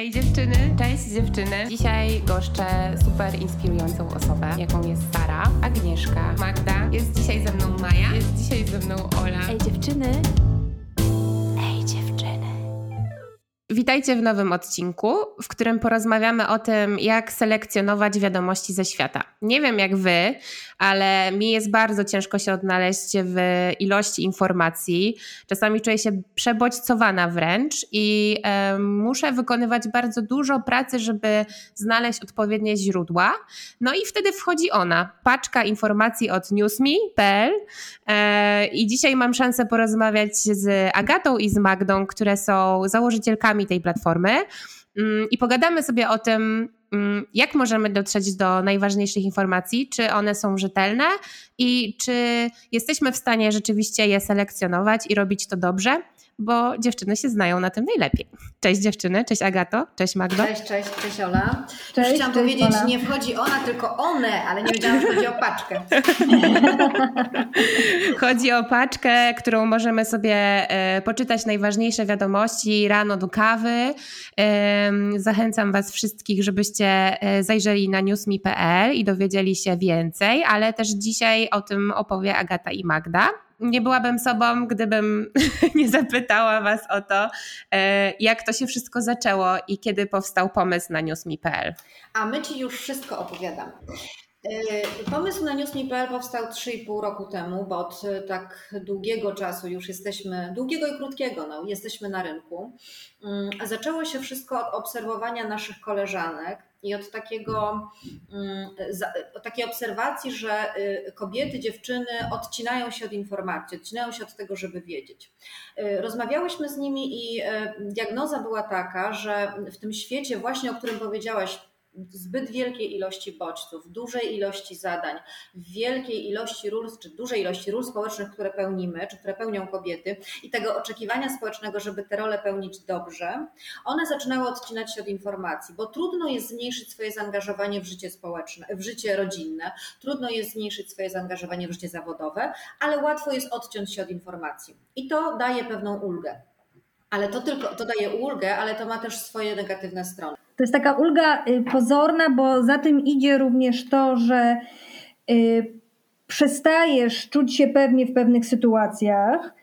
Ej dziewczyny, cześć dziewczyny. Dzisiaj goszczę super inspirującą osobę, jaką jest Sara, Agnieszka, Magda. Jest dzisiaj ze mną Maja, jest dzisiaj ze mną Ola. Ej dziewczyny. Witajcie w nowym odcinku, w którym porozmawiamy o tym, jak selekcjonować wiadomości ze świata. Nie wiem jak wy, ale mi jest bardzo ciężko się odnaleźć w ilości informacji. Czasami czuję się przebodźcowana wręcz i muszę wykonywać bardzo dużo pracy, żeby znaleźć odpowiednie źródła. No i wtedy wchodzi ona, paczka informacji od newsme.pl e, i dzisiaj mam szansę porozmawiać z Agatą i z Magdą, które są założycielkami tej platformy mm, i pogadamy sobie o tym, mm, jak możemy dotrzeć do najważniejszych informacji, czy one są rzetelne i czy jesteśmy w stanie rzeczywiście je selekcjonować i robić to dobrze, bo dziewczyny się znają na tym najlepiej. Cześć dziewczyny, cześć Agato, cześć Magdo. Cześć, cześć, cześć Ola. Cześć, chciałam cześć, powiedzieć, Ola. nie wchodzi ona, tylko one, ale nie wiedziałam, że chodzi o paczkę. Chodzi o paczkę, którą możemy sobie e, poczytać najważniejsze wiadomości rano do kawy. Em, Zachęcam Was wszystkich, żebyście e, zajrzeli na newsme.pl i dowiedzieli się więcej, ale też dzisiaj o tym opowie Agata i Magda. Nie byłabym sobą, gdybym nie zapytała Was o to, e, jak to się wszystko zaczęło i kiedy powstał pomysł na newsme.pl. A my Ci już wszystko opowiadamy. Yy, Pomysł na newsme.pl powstał 3,5 roku temu, bo od y, tak długiego czasu już jesteśmy, długiego i krótkiego, no, jesteśmy na rynku. Mm, Zaczęło się wszystko od obserwowania naszych koleżanek i od takiego, mm, od takiej obserwacji, że y, kobiety, dziewczyny odcinają się od informacji, odcinają się od tego, żeby wiedzieć. Y, Rozmawiałyśmy z nimi i y, diagnoza była taka, że w tym świecie właśnie, o którym powiedziałaś, zbyt wielkiej ilości bodźców, dużej ilości zadań, wielkiej ilości ról, czy dużej ilości ról społecznych, które pełnimy, czy które pełnią kobiety i tego oczekiwania społecznego, żeby te role pełnić dobrze, one zaczynały odcinać się od informacji, bo trudno jest zmniejszyć swoje zaangażowanie w życie społeczne, w życie rodzinne, trudno jest zmniejszyć swoje zaangażowanie w życie zawodowe, ale łatwo jest odciąć się od informacji. I to daje pewną ulgę. Ale to tylko to daje ulgę, ale to ma też swoje negatywne strony. To jest taka ulga y, pozorna, bo za tym idzie również to, że y, przestajesz czuć się pewnie w pewnych sytuacjach.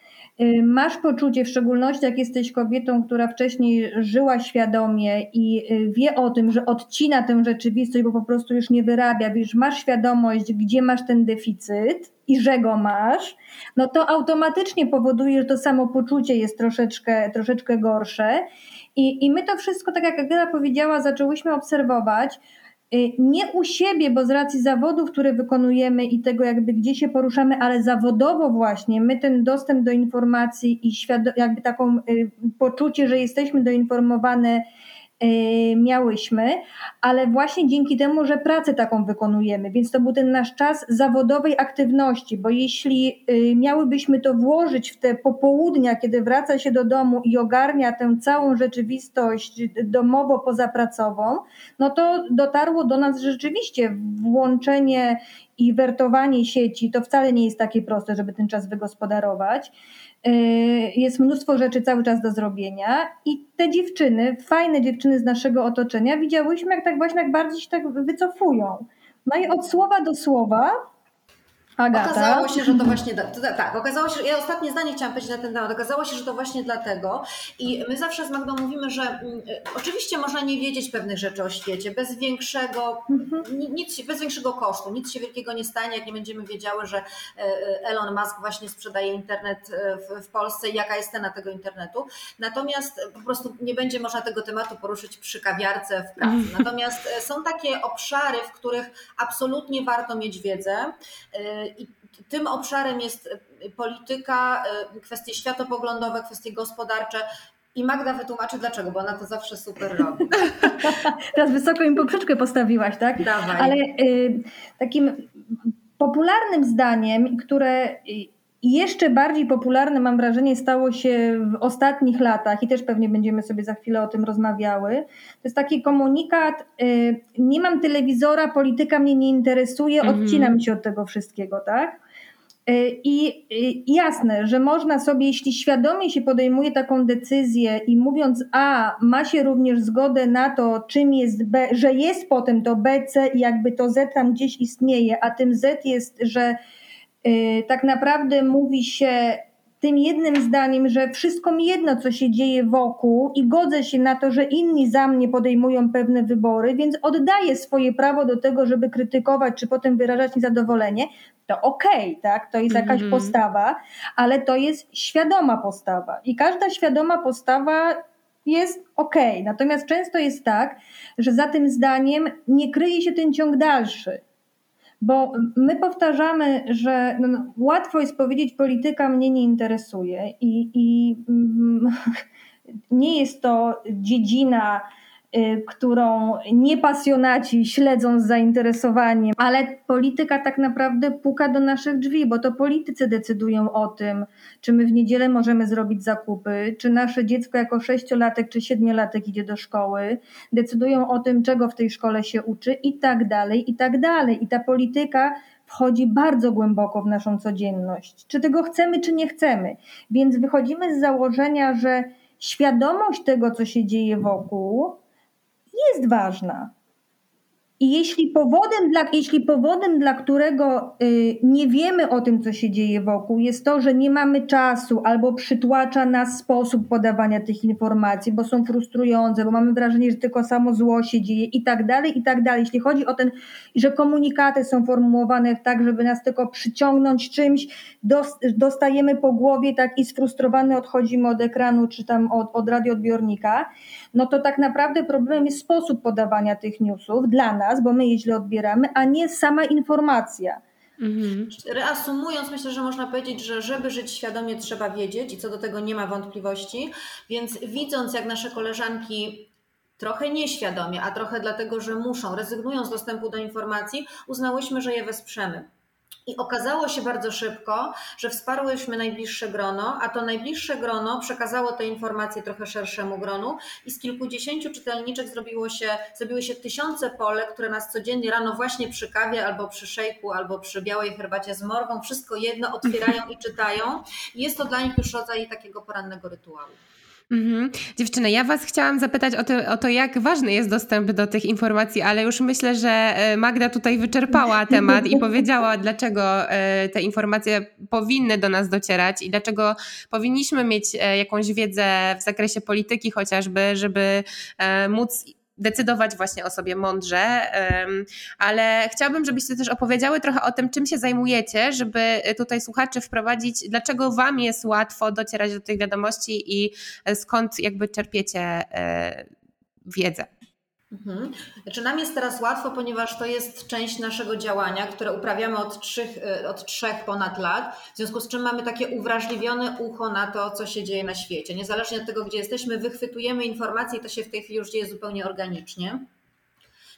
Y, Masz poczucie, w szczególności jak jesteś kobietą, która wcześniej żyła świadomie i wie o tym, że odcina tę rzeczywistość, bo po prostu już nie wyrabia, wiesz, masz świadomość, gdzie masz ten deficyt i że go masz, no to automatycznie powoduje, że to samopoczucie jest troszeczkę, troszeczkę gorsze. I, I my to wszystko, tak jak Agata powiedziała, zaczęłyśmy obserwować. y, Nie u siebie, bo z racji zawodów, które wykonujemy i tego, jakby gdzie się poruszamy, ale zawodowo właśnie, my ten dostęp do informacji i jakby taką y, poczucie, że jesteśmy doinformowane, miałyśmy, ale właśnie dzięki temu, że pracę taką wykonujemy, więc to był ten nasz czas zawodowej aktywności, bo jeśli y, miałybyśmy to włożyć w te popołudnia, kiedy wraca się do domu i ogarnia tę całą rzeczywistość domowo-pozapracową, no to dotarło do nas rzeczywiście włączenie i wertowanie sieci to wcale nie jest takie proste, żeby ten czas wygospodarować. Yy, Jest mnóstwo rzeczy cały czas do zrobienia i te dziewczyny, fajne dziewczyny z naszego otoczenia, widziałyśmy, jak tak właśnie jak bardziej się tak wycofują. No i od słowa do słowa Agata. Okazało się, że to właśnie tak, okazało się, ja ostatnie zdanie chciałam powiedzieć na ten temat. Okazało się, że to właśnie dlatego i my zawsze z Magdą mówimy, że mm, y, oczywiście można nie wiedzieć pewnych rzeczy o świecie bez większego, ni- nic, bez większego kosztu, nic się wielkiego nie stanie, jak nie będziemy wiedziały, że e, e, Elon Musk właśnie sprzedaje internet e, w, Polsce i jaka jest cena tego internetu. Natomiast po prostu nie będzie można tego tematu poruszyć przy kawiarce w pracy. Natomiast są takie obszary, w których absolutnie warto mieć wiedzę. I tym obszarem jest e, polityka, e, kwestie światopoglądowe, kwestie gospodarcze. I Magda wytłumaczy dlaczego, bo ona to zawsze super robi. Teraz wysoko im poprzeczkę postawiłaś, tak? Dawaj. Ale y, takim popularnym zdaniem, które y, jeszcze bardziej popularne, mam wrażenie, stało się w ostatnich latach i też pewnie będziemy sobie za chwilę o tym rozmawiały. To jest taki komunikat: y, Nie mam telewizora, polityka mnie nie interesuje, Mhm. odcinam się od tego wszystkiego, tak? Y, I jasne, że można sobie, jeśli świadomie się podejmuje taką decyzję i mówiąc A, ma się również zgodę na to, czym jest B, że jest potem to B, C i jakby to Z tam gdzieś istnieje, a tym Z jest, że y, tak naprawdę mówi się tym jednym zdaniem, że wszystko mi jedno, co się dzieje wokół i godzę się na to, że inni za mnie podejmują pewne wybory, więc oddaję swoje prawo do tego, żeby krytykować, czy potem wyrażać niezadowolenie, to okej, okay, tak? To jest jakaś mm -hmm. postawa, ale to jest świadoma postawa. I każda świadoma postawa jest okej. Okay. Natomiast często jest tak, że za tym zdaniem nie kryje się ten ciąg dalszy. Bo my powtarzamy, że no, no, łatwo jest powiedzieć, polityka mnie nie interesuje i, i mm, nie jest to dziedzina, y, którą niepasjonaci śledzą z zainteresowaniem, ale polityka tak naprawdę puka do naszych drzwi, bo to politycy decydują o tym, czy my w niedzielę możemy zrobić zakupy, czy nasze dziecko jako sześciolatek czy siedmiolatek idzie do szkoły, decydują o tym, czego w tej szkole się uczy i tak dalej, i tak dalej. I ta polityka wchodzi bardzo głęboko w naszą codzienność, czy tego chcemy, czy nie chcemy. Więc wychodzimy z założenia, że świadomość tego, co się dzieje wokół, jest ważna. I jeśli powodem, dla, jeśli powodem, dla którego y, nie wiemy o tym, co się dzieje wokół, jest to, że nie mamy czasu albo przytłacza nas sposób podawania tych informacji, bo są frustrujące, bo mamy wrażenie, że tylko samo zło się dzieje i tak dalej, i tak dalej. Jeśli chodzi o ten, że komunikaty są formułowane tak, żeby nas tylko przyciągnąć czymś, dostajemy po głowie tak i sfrustrowany odchodzimy od ekranu czy tam od, od radioodbiornika, no to tak naprawdę problemem jest sposób podawania tych newsów dla nas, bo my je źle odbieramy, a nie sama informacja. Mhm. Reasumując, myślę, że można powiedzieć, że żeby żyć świadomie, trzeba wiedzieć i co do tego nie ma wątpliwości. Więc widząc, jak nasze koleżanki trochę nieświadomie, a trochę dlatego, że muszą, rezygnują z dostępu do informacji, uznałyśmy, że je wesprzemy. I okazało się bardzo szybko, że wsparłyśmy najbliższe grono, a to najbliższe grono przekazało te informacje trochę szerszemu gronu i z kilkudziesięciu czytelniczek zrobiło się, zrobiły się tysiące pole, które nas codziennie rano właśnie przy kawie albo przy szejku, albo przy białej herbacie z morwą, wszystko jedno otwierają i czytają. I jest to dla nich już rodzaj takiego porannego rytuału. Mhm. Dziewczyny, ja Was chciałam zapytać o to, o to, jak ważny jest dostęp do tych informacji, ale już myślę, że e, Magda tutaj wyczerpała temat i powiedziała, dlaczego e, te informacje powinny do nas docierać i dlaczego powinniśmy mieć e, jakąś wiedzę w zakresie polityki chociażby, żeby móc decydować właśnie o sobie mądrze, ale chciałabym, żebyście też opowiedziały trochę o tym, czym się zajmujecie, żeby tutaj słuchaczy wprowadzić, dlaczego Wam jest łatwo docierać do tych wiadomości i skąd jakby czerpiecie e, wiedzę. Mhm. Znaczy nam jest teraz łatwo, ponieważ to jest część naszego działania, które uprawiamy od trzech, e, od trzech ponad lat, w związku z czym mamy takie uwrażliwione ucho na to, co się dzieje na świecie. Niezależnie od tego, gdzie jesteśmy, wychwytujemy informacje i to się w tej chwili już dzieje zupełnie organicznie.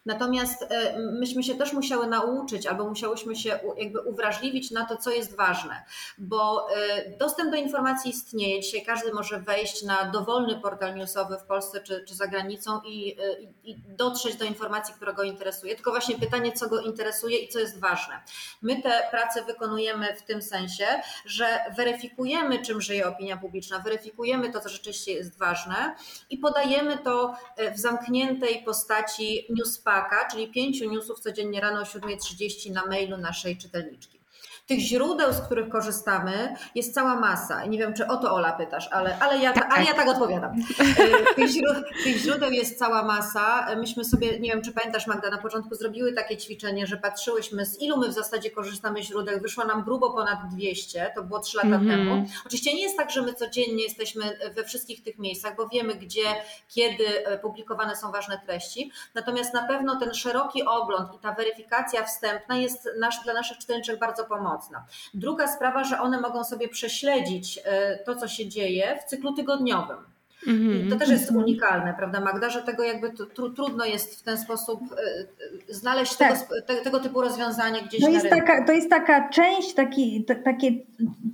Natomiast e, myśmy się też musiały nauczyć, albo musiałyśmy się jakby uwrażliwić na to, co jest ważne, bo e, dostęp do informacji istnieje. Dzisiaj każdy może wejść na dowolny portal newsowy w Polsce czy, czy za granicą i, e, i, i dotrzeć do informacji, która go interesuje. Tylko właśnie pytanie, co go interesuje i co jest ważne. My te prace wykonujemy w tym sensie, że weryfikujemy, czym żyje opinia publiczna, weryfikujemy to, co rzeczywiście jest ważne i podajemy to w zamkniętej postaci newspack czyli pięciu newsów codziennie rano o 7.30 na mailu naszej czytelniczki. Tych źródeł, z których korzystamy, jest cała masa. Nie wiem, czy o to Ola pytasz, ale, ale, ja, ale ja tak odpowiadam. E, tych źródeł, tych źródeł jest cała masa. Myśmy sobie, nie wiem, czy pamiętasz Magda, na początku zrobiły takie ćwiczenie, że patrzyłyśmy z ilu my w zasadzie korzystamy źródeł. Wyszło nam grubo ponad 200, to było 3 lata mm -hmm. temu. Oczywiście nie jest tak, że my codziennie jesteśmy we wszystkich tych miejscach, bo wiemy gdzie, kiedy e, publikowane są ważne treści. Natomiast na pewno ten szeroki ogląd i ta weryfikacja wstępna jest nasz, dla naszych czytelniczek bardzo pomocna mocna. Druga sprawa, że one mogą sobie prześledzić e, to, co się dzieje w cyklu tygodniowym. Mm-hmm. To też jest mhm. unikalne, prawda, Magda, że tego jakby tr- trudno jest w ten sposób e, znaleźć tak. tego, te, tego, typu rozwiązanie gdzieś to jest na rynku. Taka, to jest taka część, taki, takie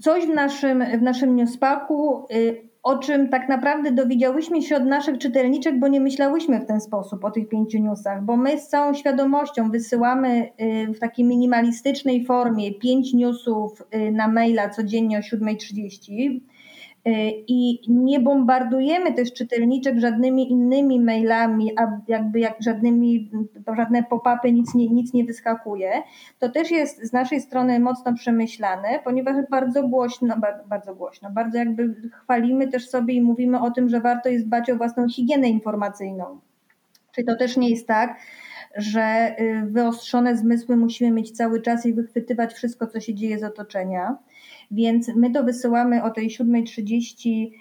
coś w naszym, w naszym newspaku, y, o czym tak naprawdę dowiedziałyśmy się od naszych czytelniczek, bo nie myślałyśmy w ten sposób o tych pięciu newsach, bo my z całą świadomością wysyłamy y, w takiej minimalistycznej formie pięć newsów y, na maila codziennie o 7.30 y, i nie bombardujemy też czytelniczek żadnymi innymi mailami, a jakby jak żadnymi, żadne pop-upy nic nie, nic nie wyskakuje, to też jest z naszej strony mocno przemyślane, ponieważ bardzo głośno, bardzo głośno, bardzo jakby chwalimy też sobie i mówimy o tym, że warto jest dbać o własną higienę informacyjną. Czyli to też nie jest tak, że wyostrzone zmysły musimy mieć cały czas i wychwytywać wszystko, co się dzieje z otoczenia. Więc my to wysyłamy o tej 7.30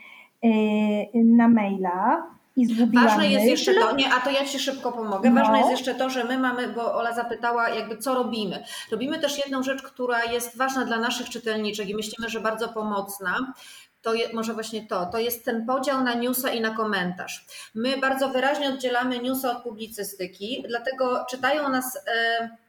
na maila i zgubiłam Ważne jest jeszcze to, nie, a to ja Ci szybko pomogę. No. Ważne jest jeszcze to, że my mamy, bo Ola zapytała, jakby co robimy. Robimy też jedną rzecz, która jest ważna dla naszych czytelniczek i myślimy, że bardzo pomocna. To je, może właśnie to, to jest ten podział na newsa i na komentarz. My bardzo wyraźnie oddzielamy newsa od publicystyki, dlatego czytają nas. E,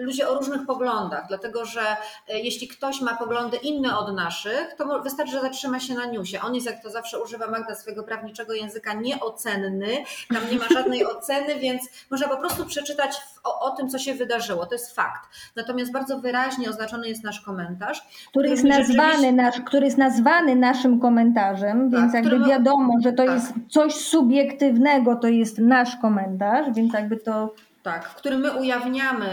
ludzie o różnych poglądach, dlatego że e, jeśli ktoś ma poglądy inne od naszych, to wystarczy, że zatrzyma się na newsie. On jest, jak to zawsze używa Magda swojego prawniczego języka, nieocenny, tam nie ma żadnej oceny, więc można po prostu przeczytać o, o, tym, co się wydarzyło. To jest fakt. Natomiast bardzo wyraźnie oznaczony jest nasz komentarz. Który jest, nazwany rzeczywiście... nasz, który jest nazwany naszym komentarzem, tak, więc jakby wiadomo, że to tak. jest coś subiektywnego, to jest nasz komentarz, więc jakby to tak, w którym my ujawniamy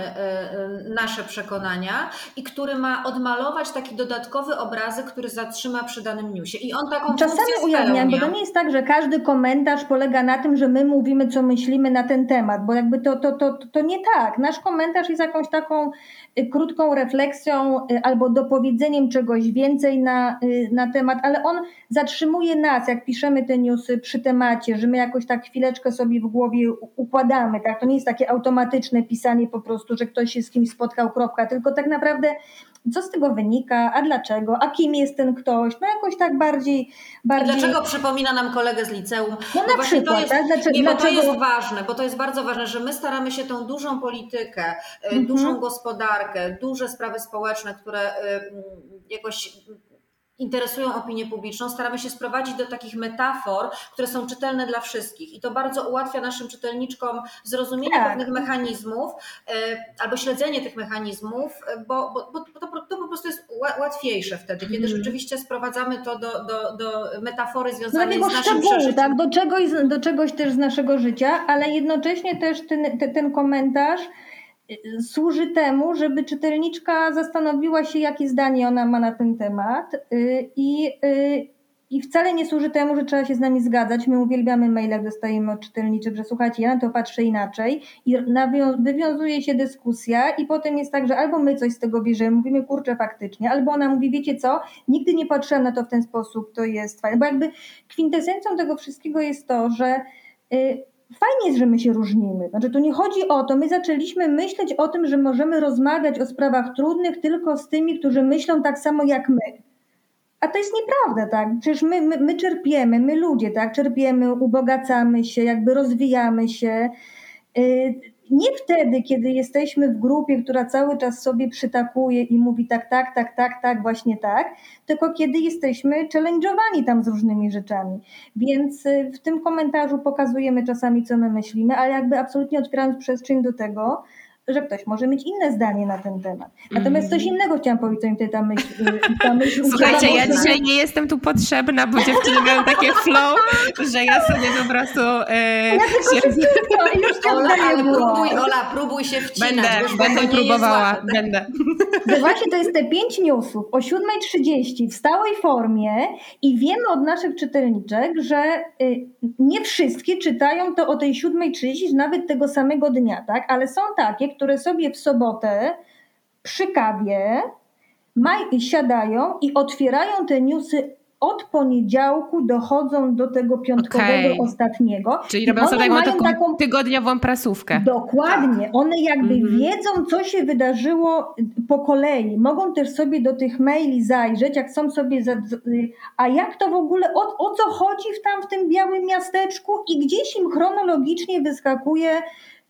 nasze przekonania i który ma odmalować taki dodatkowy obrazek, który zatrzyma przy danym newsie. I on taką Czasami ujawniam, bo to nie jest tak, że każdy komentarz polega na tym, że my mówimy, co myślimy na ten temat, bo jakby to, to, to, to nie tak. Nasz komentarz jest jakąś taką krótką refleksją albo dopowiedzeniem czegoś więcej na, na temat, ale on zatrzymuje nas, jak piszemy te newsy przy temacie, że my jakoś tak chwileczkę sobie w głowie układamy. Tak? To nie jest takie automatyczne pisanie po prostu, że ktoś się z kimś spotkał, kropka, tylko tak naprawdę co z tego wynika, a dlaczego, a kim jest ten ktoś, no jakoś tak bardziej... bardziej... I dlaczego przypomina nam kolegę z liceum? No na przykład, to jest, tak? Dlaczego, nie, bo dlaczego... to jest ważne, bo to jest bardzo ważne, że my staramy się tą dużą politykę, mhm. dużą gospodarkę, duże sprawy społeczne, które jakoś interesują opinię publiczną, staramy się sprowadzić do takich metafor, które są czytelne dla wszystkich. I to bardzo ułatwia naszym czytelniczkom zrozumienie tak. pewnych mechanizmów e, albo śledzenie tych mechanizmów, e, bo, bo, bo to, to, po prostu jest łatwiejsze wtedy, kiedy mm. rzeczywiście sprowadzamy to do, do, do metafory związanej z naszym szczegółu, przeżyciem. Tak, do czegoś, do czegoś też z naszego życia, ale jednocześnie też ten, ten komentarz służy temu, żeby czytelniczka zastanowiła się, jakie zdanie ona ma na ten temat y, i, y, i wcale nie służy temu, że trzeba się z nami zgadzać. My uwielbiamy maile, dostajemy od czytelniczek, że słuchajcie, ja na to patrzę inaczej i wywiązuje się dyskusja i potem jest tak, że albo my coś z tego bierzemy, mówimy kurczę faktycznie, albo ona mówi, wiecie co, nigdy nie patrzyłam na to w ten sposób, to jest fajne. Bo jakby kwintesencją tego wszystkiego jest to, że y, fajnie jest, że my się różnimy. Znaczy, tu nie chodzi o to, my zaczęliśmy myśleć o tym, że możemy rozmawiać o sprawach trudnych tylko z tymi, którzy myślą tak samo jak my. A to jest nieprawda, tak? Przecież my, my, my czerpiemy, my ludzie, tak? Czerpiemy, ubogacamy się, jakby rozwijamy się. Y, nie wtedy, kiedy jesteśmy w grupie, która cały czas sobie przytakuje i mówi tak, tak, tak, tak, tak, właśnie tak, tylko kiedy jesteśmy challenge'owani tam z różnymi rzeczami. Więc y, w tym komentarzu pokazujemy czasami, co my myślimy, ale jakby absolutnie otwierając przestrzeń do tego, że ktoś może mieć inne zdanie na ten temat. Natomiast coś mm. innego chciałam powiedzieć, co mi tutaj ta myśl, y, ta myśl Słuchajcie, ja dzisiaj nie jestem tu potrzebna, bo dziewczyny mają takie flow, że ja sobie po prostu... E, ja się... Ola, ale próbuj, Ola, próbuj się wcinać. Będę, będę próbowała, będę. Bo właśnie to jest te pięć newsów o 7.30 w stałej formie i wiemy od naszych czytelniczek, że y, nie wszystkie czytają to o tej 7.30, nawet tego samego dnia, tak? Ale są takie, które sobie w sobotę przy kawie maj, siadają i otwierają te newsy od poniedziałku dochodzą do tego piątkowego okay. ostatniego. Czyli robią sobie taką, taką tygodniową prasówkę. Dokładnie. Tak. One jakby mm -hmm. wiedzą, co się wydarzyło po kolei. Mogą też sobie do tych maili zajrzeć, jak są sobie. Za, a jak to w ogóle, o, o co chodzi w tam w tym białym miasteczku i gdzieś im chronologicznie wyskakuje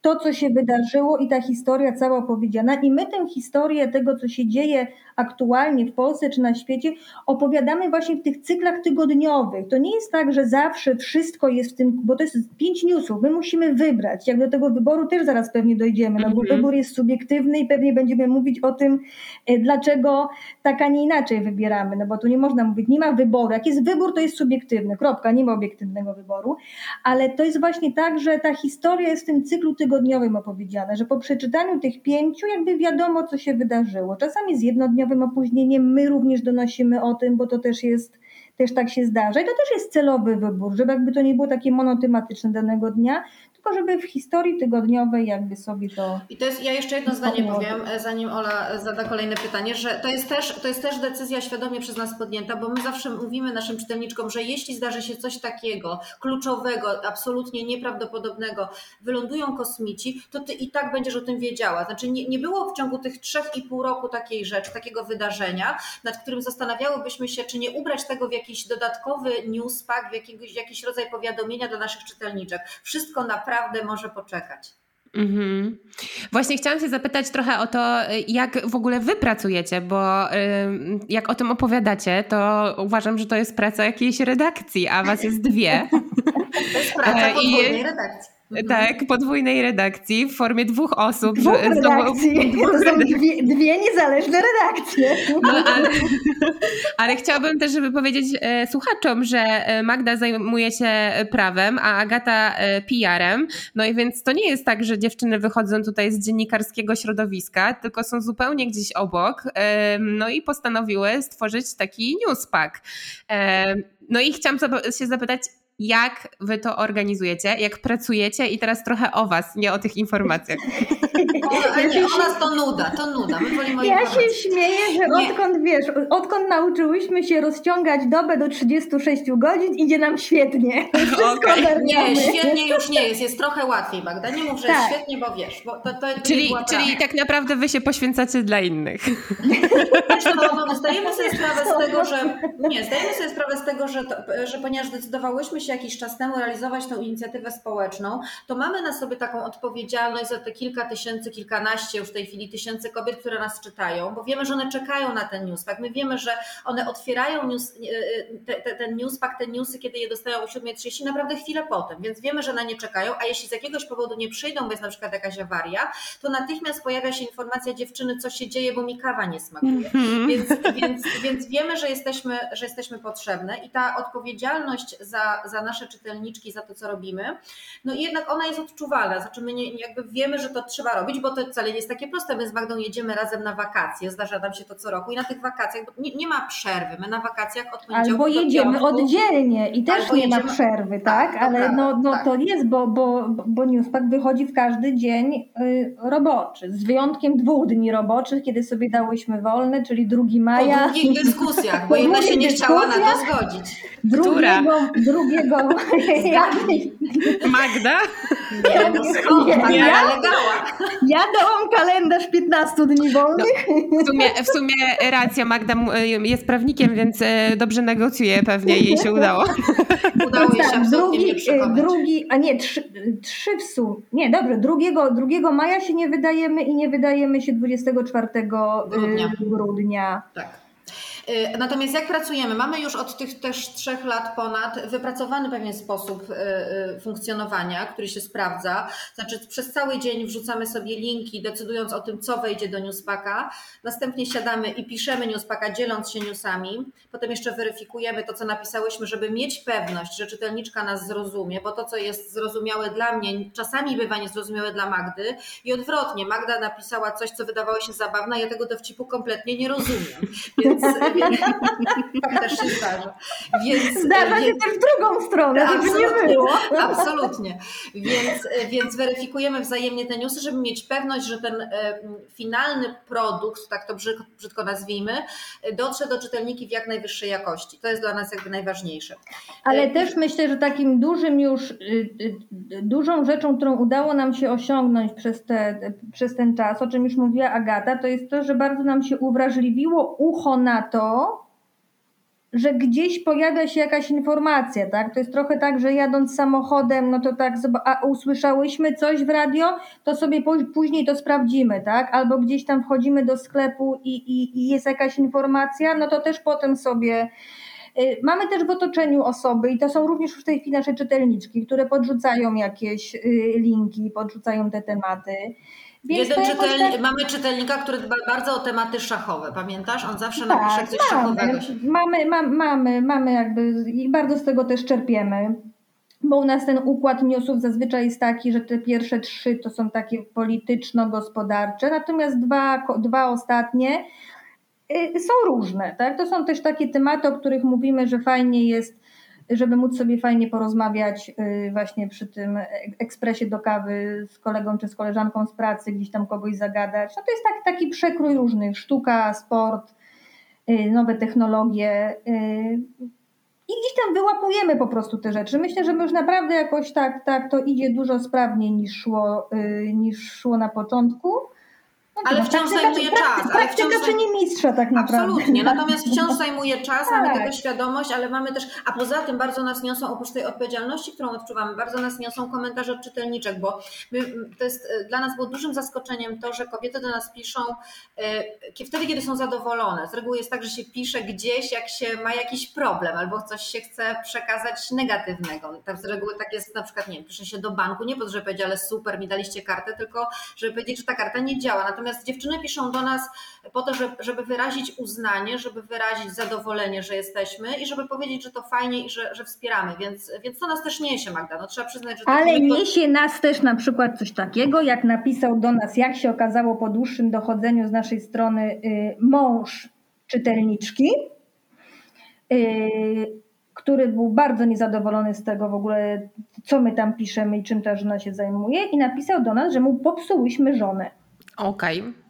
to, co się wydarzyło i ta historia cała opowiedziana. I my tę historię tego, co się dzieje aktualnie w Polsce czy na świecie, opowiadamy właśnie w tych cyklach tygodniowych. To nie jest tak, że zawsze wszystko jest w tym, bo to jest pięć newsów, my musimy wybrać. Jak do tego wyboru też zaraz pewnie dojdziemy, no bo Mhm. wybór jest subiektywny i pewnie będziemy mówić o tym, e, dlaczego tak, a nie inaczej wybieramy, no bo tu nie można mówić, nie ma wyboru. Jak jest wybór, to jest subiektywny, kropka, nie ma obiektywnego wyboru, ale to jest właśnie tak, że ta historia jest w tym cyklu tygodniowym opowiedziana, że po przeczytaniu tych pięciu jakby wiadomo, co się wydarzyło. Czasami z jednodniowym opóźnieniem my również donosimy o tym, bo to też jest, też tak się zdarza i to też jest celowy wybór, żeby jakby to nie było takie monotematyczne danego dnia, tylko żeby w historii tygodniowej jakby sobie to I to jest, ja jeszcze jedno zdanie powiem, e, zanim Ola zada kolejne pytanie, że to jest, też, to jest też decyzja świadomie przez nas podjęta, bo my zawsze mówimy naszym czytelniczkom, że jeśli zdarzy się coś takiego kluczowego, absolutnie nieprawdopodobnego, wylądują kosmici, to ty i tak będziesz o tym wiedziała. Znaczy nie, nie było w ciągu tych trzech i pół roku takiej rzeczy, takiego wydarzenia, nad którym zastanawiałybyśmy się, czy nie ubrać tego w jakiś dodatkowy newspack, w jakiś, jakiś rodzaj powiadomienia dla naszych czytelniczek. Wszystko naprawdę może poczekać. Mhm. Właśnie chciałam się zapytać trochę o to, jak w ogóle wy pracujecie, bo jak o tym opowiadacie, to uważam, że to jest praca jakiejś redakcji, a was jest dwie. To jest praca E, podwójnej redakcji. Mhm. Tak, podwójnej redakcji w formie dwóch osób. Dwóch redakcji. dwóch To są dwie, dwie niezależne redakcje. No, ale, ale chciałabym też, żeby powiedzieć e, słuchaczom, że e, Magda zajmuje się prawem, a Agata e, PR-em. No i więc to nie jest tak, że dziewczyny wychodzą tutaj z dziennikarskiego środowiska, tylko są zupełnie gdzieś obok. E, no i postanowiły stworzyć taki newspack. E, no i chciałam się zapytać, jak wy to organizujecie, jak pracujecie i teraz trochę o was, nie o tych informacjach. Ona, a nie, o nas to nuda, to nuda. My wolimy Ja się informacji. śmieję, że Nie. odkąd wiesz, odkąd nauczyłyśmy się rozciągać dobę do 36 godzin, idzie nam świetnie. Ogarniamy. Nie, świetnie już nie jest, jest trochę łatwiej, Magda. Nie mów, że jest Tak. świetnie, bo wiesz, bo to, to, Czyli, czyli tak naprawdę wy się poświęcacie dla innych. No, zdajemy sobie sprawę z tego, że nie, zdajemy sobie sprawę z tego, że, to, że ponieważ decydowałyśmy się jakiś czas temu realizować tę inicjatywę społeczną, to mamy na sobie taką odpowiedzialność za te kilka tysięcy, kilkanaście już w tej chwili tysięcy kobiet, które nas czytają, bo wiemy, że one czekają na ten newspack. My wiemy, że one otwierają news, e, te, te, ten newspack, te newsy, kiedy je dostają o 7.30, naprawdę chwilę potem, więc wiemy, że na nie czekają, a jeśli z jakiegoś powodu nie przyjdą, bo jest na przykład jakaś awaria, to natychmiast pojawia się informacja dziewczyny, co się dzieje, bo mi kawa nie smakuje. Więc, więc, więc wiemy, że jesteśmy, że jesteśmy potrzebne i ta odpowiedzialność za, za nasze czytelniczki, za to, co robimy, no i jednak ona jest odczuwalna. Znaczy my nie, jakby wiemy, że to trzeba robić, bo to wcale nie jest takie proste. My z Magdą jedziemy razem na wakacje, zdarza nam się to co roku i na tych wakacjach bo nie, nie ma przerwy. My na wakacjach od poniedziałku Albo do jedziemy piątku, oddzielnie i też nie ma jedziemy- przerwy, Tak, tak? Ale no, no tak. to jest, bo, bo, bo newspack wychodzi w każdy dzień y, roboczy, z wyjątkiem dwóch dni roboczych, kiedy sobie dałyśmy wolne, czyli 2 po maja. długich dyskusjach, bo Po jedna się nie chciała na to zgodzić. Która? Drugiego, drugiego ja, Magda? Nie, no skąd? Magda ja dałam kalendarz 15 dni wolnych. W sumie, w sumie racja, Magda m- jest prawnikiem, więc e, dobrze negocjuje, pewnie jej się udało. Udało jej się Tak, drugi, nie y, drugi, a nie, trzy, trzy w sumie. Nie, dobrze, drugiego, drugiego maja się nie wydajemy i nie wydajemy się 24 Grudnia. grudnia. grudnia. Tak. Y, Natomiast jak pracujemy? Mamy już od tych też trzech lat ponad wypracowany pewien sposób y, y, funkcjonowania, który się sprawdza. Znaczy przez cały dzień wrzucamy sobie linki, decydując o tym, co wejdzie do newspacka. Następnie siadamy i piszemy newspacka, dzieląc się newsami. Potem jeszcze weryfikujemy to, co napisałyśmy, żeby mieć pewność, że czytelniczka nas zrozumie, bo to, co jest zrozumiałe dla mnie, czasami bywa niezrozumiałe dla Magdy i odwrotnie. Magda napisała coś, co wydawało się zabawne, ja tego dowcipu kompletnie nie rozumiem. Więc tak też się zdarza. Więc, Zdarza się więc- też w drugą stronę, żeby nie było. Absolutnie. Więc, więc weryfikujemy wzajemnie te newsy, żeby mieć pewność, że ten e, finalny produkt, tak to brzydko, brzydko nazwijmy, e, dotrze do czytelniki w jak najwyższej jakości. To jest dla nas jakby najważniejsze. Ale E, też myślę, że takim dużym już, y, y, dużą rzeczą, którą udało nam się osiągnąć przez, te, przez ten czas, o czym już mówiła Agata, to jest to, że bardzo nam się uwrażliwiło ucho na to, że gdzieś pojawia się jakaś informacja, tak? To jest trochę tak, że jadąc samochodem, no to tak, a usłyszałyśmy coś w radio, to sobie później to sprawdzimy, tak? Albo gdzieś tam wchodzimy do sklepu i, i, i jest jakaś informacja, no to też potem sobie y, Mamy też w otoczeniu osoby, i to są również w tej chwili nasze czytelniczki, które podrzucają jakieś y, linki, podrzucają te tematy. Więc Jeden czytelnik, tak... Mamy czytelnika, który dba bardzo o tematy szachowe, pamiętasz? On zawsze tak, napisze coś mamy, szachowego. Mamy, mamy, mamy, mamy jakby i bardzo z tego też czerpiemy. Bo u nas ten układ newsów zazwyczaj jest taki, że te pierwsze trzy to są takie polityczno-gospodarcze, natomiast dwa, dwa ostatnie y, są różne. Tak? To są też takie tematy, o których mówimy, że fajnie jest żeby móc sobie fajnie porozmawiać y, właśnie przy tym ekspresie do kawy z kolegą czy z koleżanką z pracy, gdzieś tam kogoś zagadać. No to jest taki, taki przekrój różnych, sztuka, sport, y, nowe technologie. Y, I gdzieś tam wyłapujemy po prostu te rzeczy. Myślę, że my już naprawdę jakoś tak, tak to idzie dużo sprawniej niż szło, niż szło na początku. Ale wciąż zajmuje czas. Ale wciąż czyni mistrza tak naprawdę. Absolutnie, natomiast wciąż zajmuje czas, tak. mamy tego świadomość, ale mamy też, a poza tym bardzo nas niosą, oprócz tej odpowiedzialności, którą odczuwamy, bardzo nas niosą komentarze od czytelniczek, bo my, to jest e, dla nas było dużym zaskoczeniem to, że kobiety do nas piszą e, wtedy, kiedy są zadowolone. Z reguły jest tak, że się pisze gdzieś, jak się ma jakiś problem albo coś się chce przekazać negatywnego. Tak z reguły tak jest na przykład, nie wiem, pisze się do banku, nie po to, żeby powiedzieć, ale super, mi daliście kartę, tylko żeby powiedzieć, że ta karta nie działa. Natomiast Natomiast dziewczyny piszą do nas po to, żeby wyrazić uznanie, żeby wyrazić zadowolenie, że jesteśmy i żeby powiedzieć, że to fajnie i że, że wspieramy, więc, więc to nas też niesie, Magda. No, trzeba przyznać, że Ale niesie nas też na przykład coś takiego, jak napisał do nas, jak się okazało po dłuższym dochodzeniu z naszej strony y, mąż czytelniczki. Y, który był bardzo niezadowolony z tego w ogóle, co my tam piszemy i czym ta żona się zajmuje, i napisał do nas, że mu popsułyśmy żonę. Okej. Okay.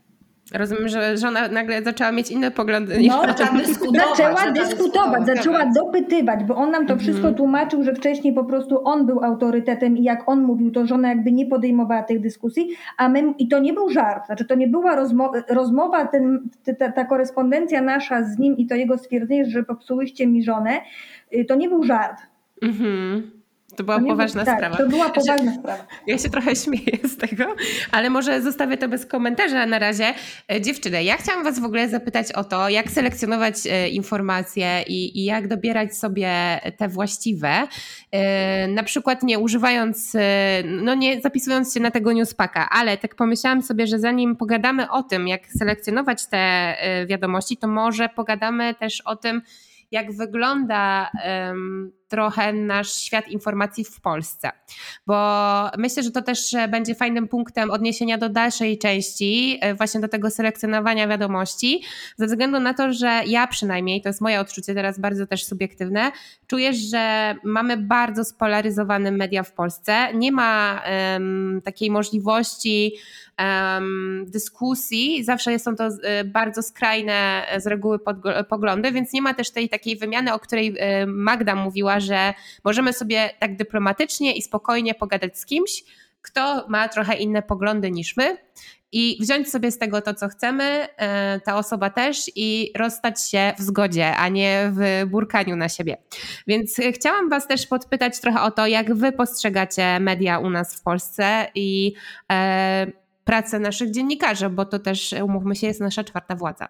Rozumiem, że żona nagle zaczęła mieć inne poglądy. No, zaczęła dyskutować, zaczęła, dyskutować, zaczęła dopytywać, bo on nam to mhm. wszystko tłumaczył, że wcześniej po prostu on był autorytetem i jak on mówił, to żona jakby nie podejmowała tych dyskusji, a my, i to nie był żart, znaczy to nie była rozmowa, rozmowa ten, ta, ta korespondencja nasza z nim i to jego stwierdzenie, że popsułyście mi żonę, y, to nie był żart. Mhm. To była poważna tak, sprawa. To była poważna sprawa. Ja się trochę śmieję z tego, ale może zostawię to bez komentarza na razie. E, dziewczyny, ja chciałam Was w ogóle zapytać o to, jak selekcjonować e, informacje i, i jak dobierać sobie te właściwe. E, na przykład nie używając, no nie zapisując się na tego newspaka, ale tak pomyślałam sobie, że zanim pogadamy o tym, jak selekcjonować te wiadomości, to może pogadamy też o tym, jak wygląda um, trochę nasz świat informacji w Polsce. Bo myślę, że to też będzie fajnym punktem odniesienia do dalszej części, e, właśnie do tego selekcjonowania wiadomości, ze względu na to, że ja przynajmniej, to jest moje odczucie teraz bardzo też subiektywne, czuję, że mamy bardzo spolaryzowane media w Polsce. Nie ma um, takiej możliwości um, dyskusji, zawsze są to e, bardzo skrajne z reguły poglądy, więc nie ma też tej takiej wymiany, o której e, Magda mówiła, że możemy sobie tak dyplomatycznie i spokojnie pogadać z kimś, kto ma trochę inne poglądy niż my i wziąć sobie z tego to, co chcemy, e, ta osoba też i rozstać się w zgodzie, a nie w burkaniu na siebie. Więc chciałam Was też podpytać trochę o to, jak Wy postrzegacie media u nas w Polsce i e, pracę naszych dziennikarzy, bo to też, umówmy się, jest nasza czwarta władza.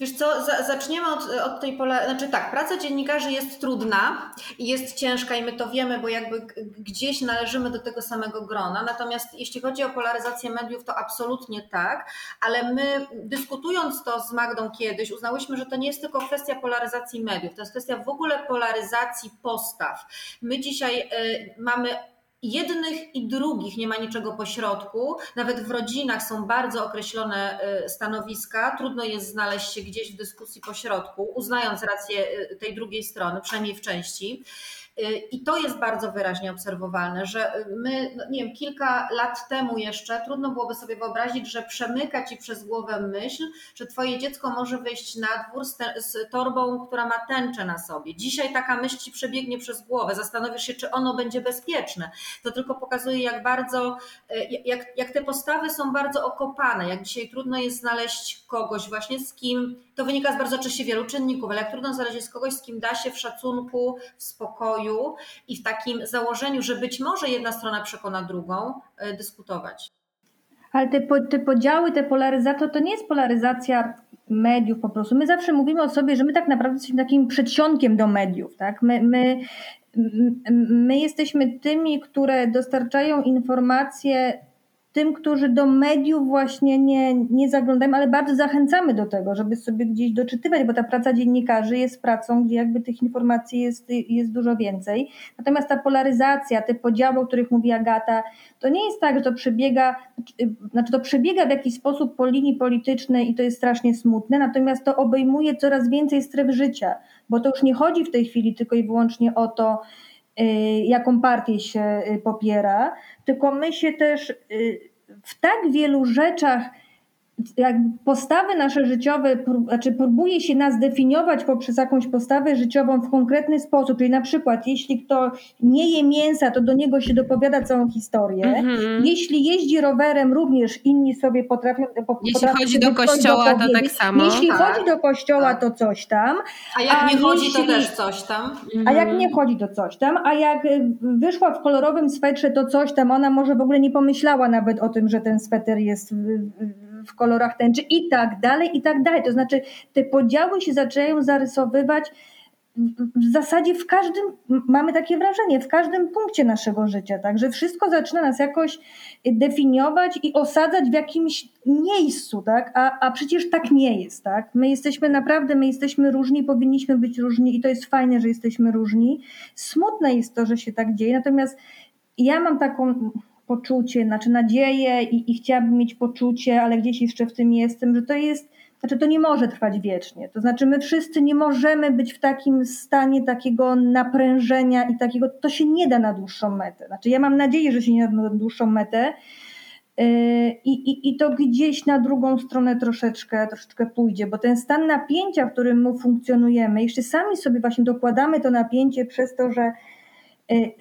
Wiesz co, zaczniemy od, od tej pola, znaczy tak, praca dziennikarzy jest trudna i jest ciężka i my to wiemy, bo jakby gdzieś należymy do tego samego grona, natomiast jeśli chodzi o polaryzację mediów, to absolutnie tak, ale my dyskutując to z Magdą kiedyś, uznałyśmy, że to nie jest tylko kwestia polaryzacji mediów, to jest kwestia w ogóle polaryzacji postaw. My dzisiaj y, mamy jednych i drugich nie ma niczego pośrodku. Nawet w rodzinach są bardzo określone y, stanowiska. Trudno jest znaleźć się gdzieś w dyskusji pośrodku, uznając rację y, tej drugiej strony, przynajmniej w części. I to jest bardzo wyraźnie obserwowalne, że my, no nie wiem, kilka lat temu jeszcze trudno byłoby sobie wyobrazić, że przemyka ci przez głowę myśl, że twoje dziecko może wyjść na dwór z, te, z torbą, która ma tęczę na sobie. Dzisiaj taka myśl ci przebiegnie przez głowę, zastanowisz się, czy ono będzie bezpieczne. To tylko pokazuje, jak bardzo, jak, jak te postawy są bardzo okopane, jak dzisiaj trudno jest znaleźć kogoś właśnie z kim, to wynika z bardzo oczywiście wielu czynników, ale jak trudno znaleźć kogoś, z kim da się w szacunku, w spokoju i w takim założeniu, że być może jedna strona przekona drugą, e, dyskutować. Ale te, te podziały, te polaryzacje, to nie jest polaryzacja mediów po prostu. My zawsze mówimy o sobie, że my tak naprawdę jesteśmy takim przedsionkiem do mediów. Tak? My, my, my jesteśmy tymi, które dostarczają informacje tym, którzy do mediów właśnie nie, nie zaglądają, ale bardzo zachęcamy do tego, żeby sobie gdzieś doczytywać, bo ta praca dziennikarzy jest pracą, gdzie jakby tych informacji jest, jest dużo więcej. Natomiast ta polaryzacja, te podziały, o których mówi Agata, to nie jest tak, że to przebiega, znaczy to przebiega w jakiś sposób po linii politycznej i to jest strasznie smutne, natomiast to obejmuje coraz więcej stref życia, bo to już nie chodzi w tej chwili tylko i wyłącznie o to, jaką partię się y, popiera, tylko my się też y, w tak wielu rzeczach, postawy nasze życiowe, znaczy próbuje się nas definiować poprzez jakąś postawę życiową w konkretny sposób. Czyli na przykład, jeśli kto nie je mięsa, to do niego się dopowiada całą historię. Mm-hmm. Jeśli jeździ rowerem, również inni sobie potrafią. Jeśli potrafią chodzi do kościoła, to tak samo. Jeśli tak. chodzi do kościoła, tak. to coś tam. A jak a nie chodzi, jeśli, to też coś tam. A jak nie chodzi, to coś tam. A jak y, wyszła w kolorowym swetrze, to coś tam. Ona może w ogóle nie pomyślała nawet o tym, że ten sweter jest w kolorach tęczy i tak dalej, i tak dalej. To znaczy te podziały się zaczynają zarysowywać w zasadzie w każdym, mamy takie wrażenie, w każdym punkcie naszego życia, także wszystko zaczyna nas jakoś definiować i osadzać w jakimś miejscu, tak? A, a przecież tak nie jest, tak? My jesteśmy naprawdę, my jesteśmy różni, powinniśmy być różni i to jest fajne, że jesteśmy różni. Smutne jest to, że się tak dzieje, natomiast ja mam taką poczucie, znaczy nadzieję i, i chciałabym mieć poczucie, ale gdzieś jeszcze w tym jestem, że to jest, znaczy to nie może trwać wiecznie. To znaczy my wszyscy nie możemy być w takim stanie takiego naprężenia i takiego, to się nie da na dłuższą metę. Znaczy ja mam nadzieję, że się nie da na dłuższą metę, yy, i, i, I to gdzieś na drugą stronę troszeczkę, troszeczkę pójdzie, bo ten stan napięcia, w którym my funkcjonujemy, jeszcze sami sobie właśnie dokładamy to napięcie przez to, że Y,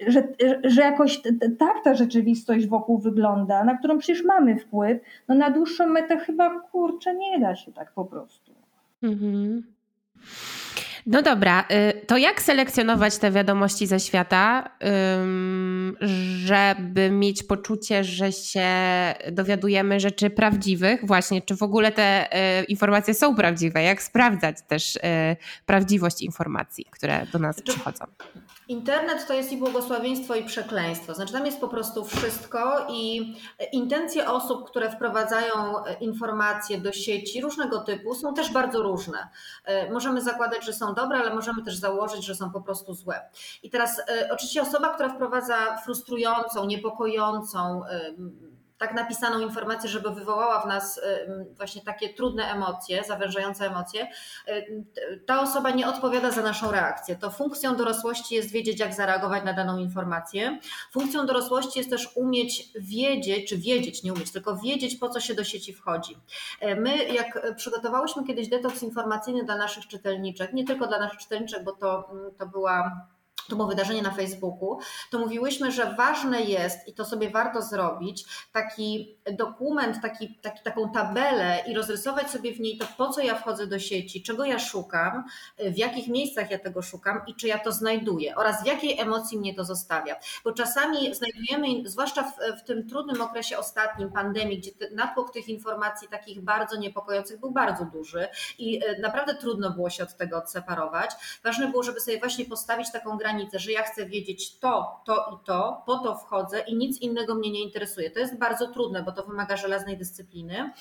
że, że jakoś tak ta rzeczywistość wokół wygląda, na którą przecież mamy wpływ, no na dłuższą metę chyba kurczę nie da się tak po prostu. Mhm. No dobra, y, to jak selekcjonować te wiadomości ze świata, żeby mieć poczucie, że się dowiadujemy rzeczy prawdziwych, właśnie, czy w ogóle te y, informacje są prawdziwe? Jak sprawdzać też prawdziwość informacji, które do nas przychodzą? Internet to jest i błogosławieństwo, i przekleństwo. Znaczy, tam jest po prostu wszystko i intencje osób, które wprowadzają informacje do sieci różnego typu, są też bardzo różne. E, możemy zakładać, że są dobre, ale możemy też założyć, że są po prostu złe. I teraz, e, oczywiście, osoba, która wprowadza frustrującą, niepokojącą, tak napisaną informację, żeby wywołała w nas właśnie takie trudne emocje, zawężające emocje, ta osoba nie odpowiada za naszą reakcję. To funkcją dorosłości jest wiedzieć, jak zareagować na daną informację. Funkcją dorosłości jest też umieć wiedzieć, czy wiedzieć, nie umieć, tylko wiedzieć, po co się do sieci wchodzi. E, my, jak przygotowałyśmy kiedyś detoks informacyjny dla naszych czytelniczek, nie tylko dla naszych czytelniczek, bo to, to była to było wydarzenie na Facebooku, to mówiłyśmy, że ważne jest i to sobie warto zrobić, taki dokument, taki, taki, taką tabelę i rozrysować sobie w niej to, po co ja wchodzę do sieci, czego ja szukam, w jakich miejscach ja tego szukam i czy ja to znajduję oraz w jakiej emocji mnie to zostawia. Bo czasami znajdujemy, zwłaszcza w, w tym trudnym okresie ostatnim, pandemii, gdzie natłok tych informacji takich bardzo niepokojących był bardzo duży i e, naprawdę trudno było się od tego odseparować. Ważne było, żeby sobie właśnie postawić taką granicę, granicę, że ja chcę wiedzieć to, to i to, po to wchodzę i nic innego mnie nie interesuje. To jest bardzo trudne, bo to wymaga żelaznej dyscypliny,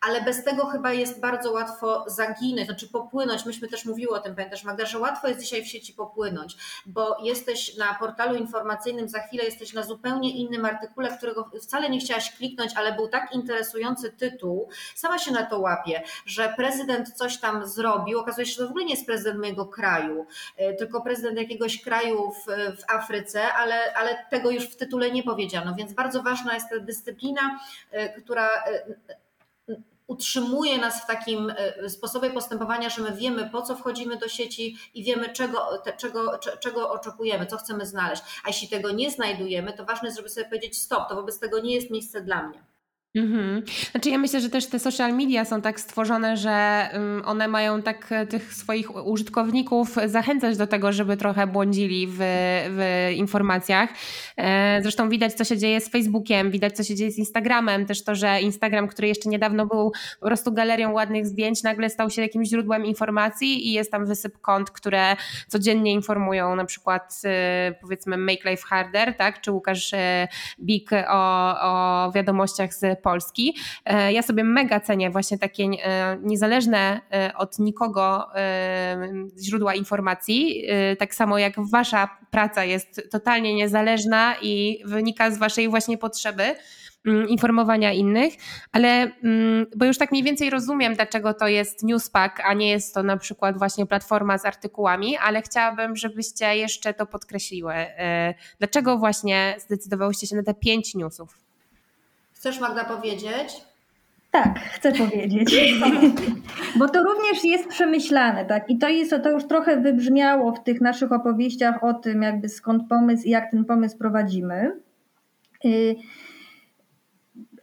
ale bez tego chyba jest bardzo łatwo zaginąć, znaczy popłynąć. Myśmy też mówiły o tym, pamiętasz Magda, że łatwo jest dzisiaj w sieci popłynąć, bo jesteś na portalu informacyjnym, za chwilę jesteś na zupełnie innym artykule, którego wcale nie chciałaś kliknąć, ale był tak interesujący tytuł, sama się na to łapie, że prezydent coś tam zrobił, okazuje się, że to w ogóle nie jest prezydent mojego kraju, y, tylko prezydent jakiegoś kraju, kraju w, Afryce, ale, ale tego już w tytule nie powiedziano, więc bardzo ważna jest ta dyscyplina, która utrzymuje nas w takim e, sposobie postępowania, że my wiemy, po co wchodzimy do sieci i wiemy, czego, te, czego, czego oczekujemy, co chcemy znaleźć. A jeśli tego nie znajdujemy, to ważne jest, żeby sobie powiedzieć stop, to wobec tego nie jest miejsce dla mnie. Mhm. Znaczy ja myślę, że też te social media są tak stworzone, że one mają tak e, tych swoich użytkowników zachęcać do tego, żeby trochę błądzili w, w informacjach. E, zresztą widać, co się dzieje z Facebookiem, widać, co się dzieje z Instagramem. Też to, że Instagram, który jeszcze niedawno był po prostu galerią ładnych zdjęć, nagle stał się jakimś źródłem informacji i jest tam wysyp kont, które codziennie informują na przykład e, powiedzmy Make Life Harder, tak? czy Łukasz Bik o, o wiadomościach z Polski. E, ja sobie mega cenię właśnie takie e, niezależne e, od nikogo źródła informacji. Tak samo jak wasza praca jest totalnie niezależna i wynika z waszej właśnie potrzeby mm, informowania innych, ale mm, bo już tak mniej więcej rozumiem, dlaczego to jest Newspack, a nie jest to na przykład właśnie platforma z artykułami, ale chciałabym, żebyście jeszcze to podkreśliły. Dlaczego właśnie zdecydowałyście się na te pięć newsów? Chcesz Magda powiedzieć? Tak, chcę powiedzieć. Bo to również jest przemyślane, tak? I to jest, to już trochę wybrzmiało w tych naszych opowieściach o tym, jakby skąd pomysł i jak ten pomysł prowadzimy.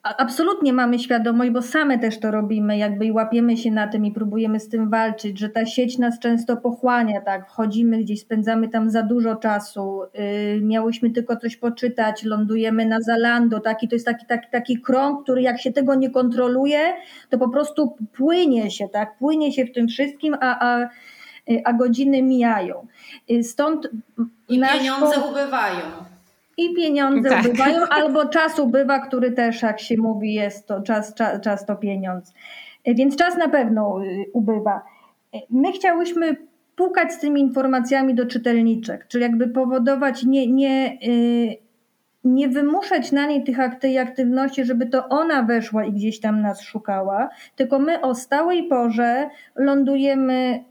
Y, absolutnie mamy świadomość, bo same też to robimy, jakby i łapiemy się na tym i próbujemy z tym walczyć, że ta sieć nas często pochłania, tak, wchodzimy gdzieś, spędzamy tam za dużo czasu, yy, miałyśmy tylko coś poczytać, lądujemy na Zalando, taki, to jest taki, taki, taki krąg, który jak się tego nie kontroluje, to po prostu płynie się, tak, płynie się w tym wszystkim, a, a, a godziny mijają. Y, stąd I pieniądze ubywają i pieniądze tak. ubywają, albo czas ubywa, który też, jak się mówi, jest to czas, czas, czas to pieniądz. Więc czas na pewno y, ubywa. My chciałyśmy pukać z tymi informacjami do czytelniczek, czyli jakby powodować, nie, nie, y, nie wymuszać na niej tych tej aktywności, żeby to ona weszła i gdzieś tam nas szukała, tylko my o stałej porze lądujemy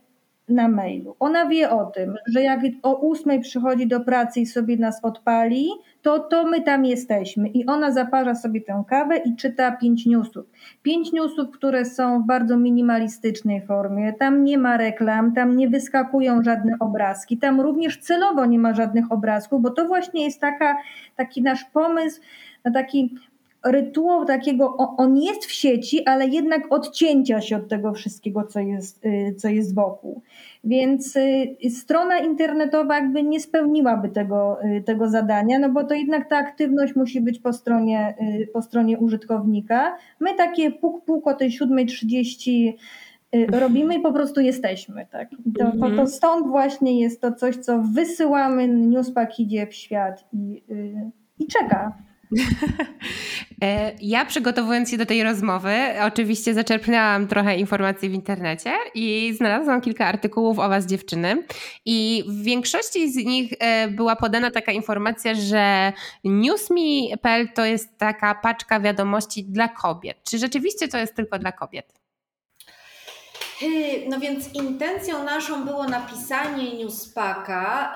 na mailu. Ona wie o tym, że jak o ósmej przychodzi do pracy i sobie nas odpali, to, to my tam jesteśmy. I ona zaparza sobie tę kawę i czyta pięć newsów. Pięć newsów, które są w bardzo minimalistycznej formie. Tam nie ma reklam, tam nie wyskakują żadne obrazki, tam również celowo nie ma żadnych obrazków, bo to właśnie jest taka, taki nasz pomysł na taki rytuał takiego, on jest w sieci, ale jednak odcięcia się od tego wszystkiego, co jest, y, co jest wokół. Więc y, strona internetowa jakby nie spełniłaby tego, y, tego zadania, no bo to jednak ta aktywność musi być po stronie, po stronie użytkownika. My takie puk-puk o tej 7.30 robimy i po prostu jesteśmy. Tak? To, to, to mhm. stąd właśnie jest to coś, co wysyłamy, newspack idzie w świat i, i czeka. E, ja przygotowując się do tej rozmowy, oczywiście zaczerpnęłam trochę informacji w internecie i znalazłam kilka artykułów o Was, dziewczyny. I w większości z nich e, była podana taka informacja, że newsme.pl to jest taka paczka wiadomości dla kobiet. Czy rzeczywiście to jest tylko dla kobiet? No więc intencją naszą było napisanie newspaka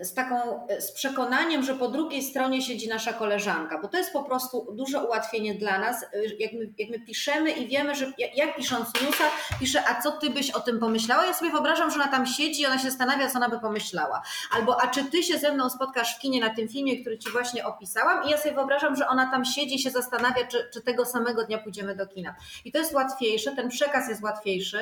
y, z taką, y, z przekonaniem, że po drugiej stronie siedzi nasza koleżanka, bo to jest po prostu duże ułatwienie dla nas, y, jak my, jak my piszemy i wiemy, że jak pisząc newsa, piszę, a co ty byś o tym pomyślała? Ja sobie wyobrażam, że ona tam siedzi i ona się zastanawia, co ona by pomyślała. Albo, a czy ty się ze mną spotkasz w kinie na tym filmie, który ci właśnie opisałam i ja sobie wyobrażam, że ona tam siedzi i się zastanawia, czy, czy tego samego dnia pójdziemy do kina. I to jest łatwiejsze, ten przekaz jest łatwiejszy,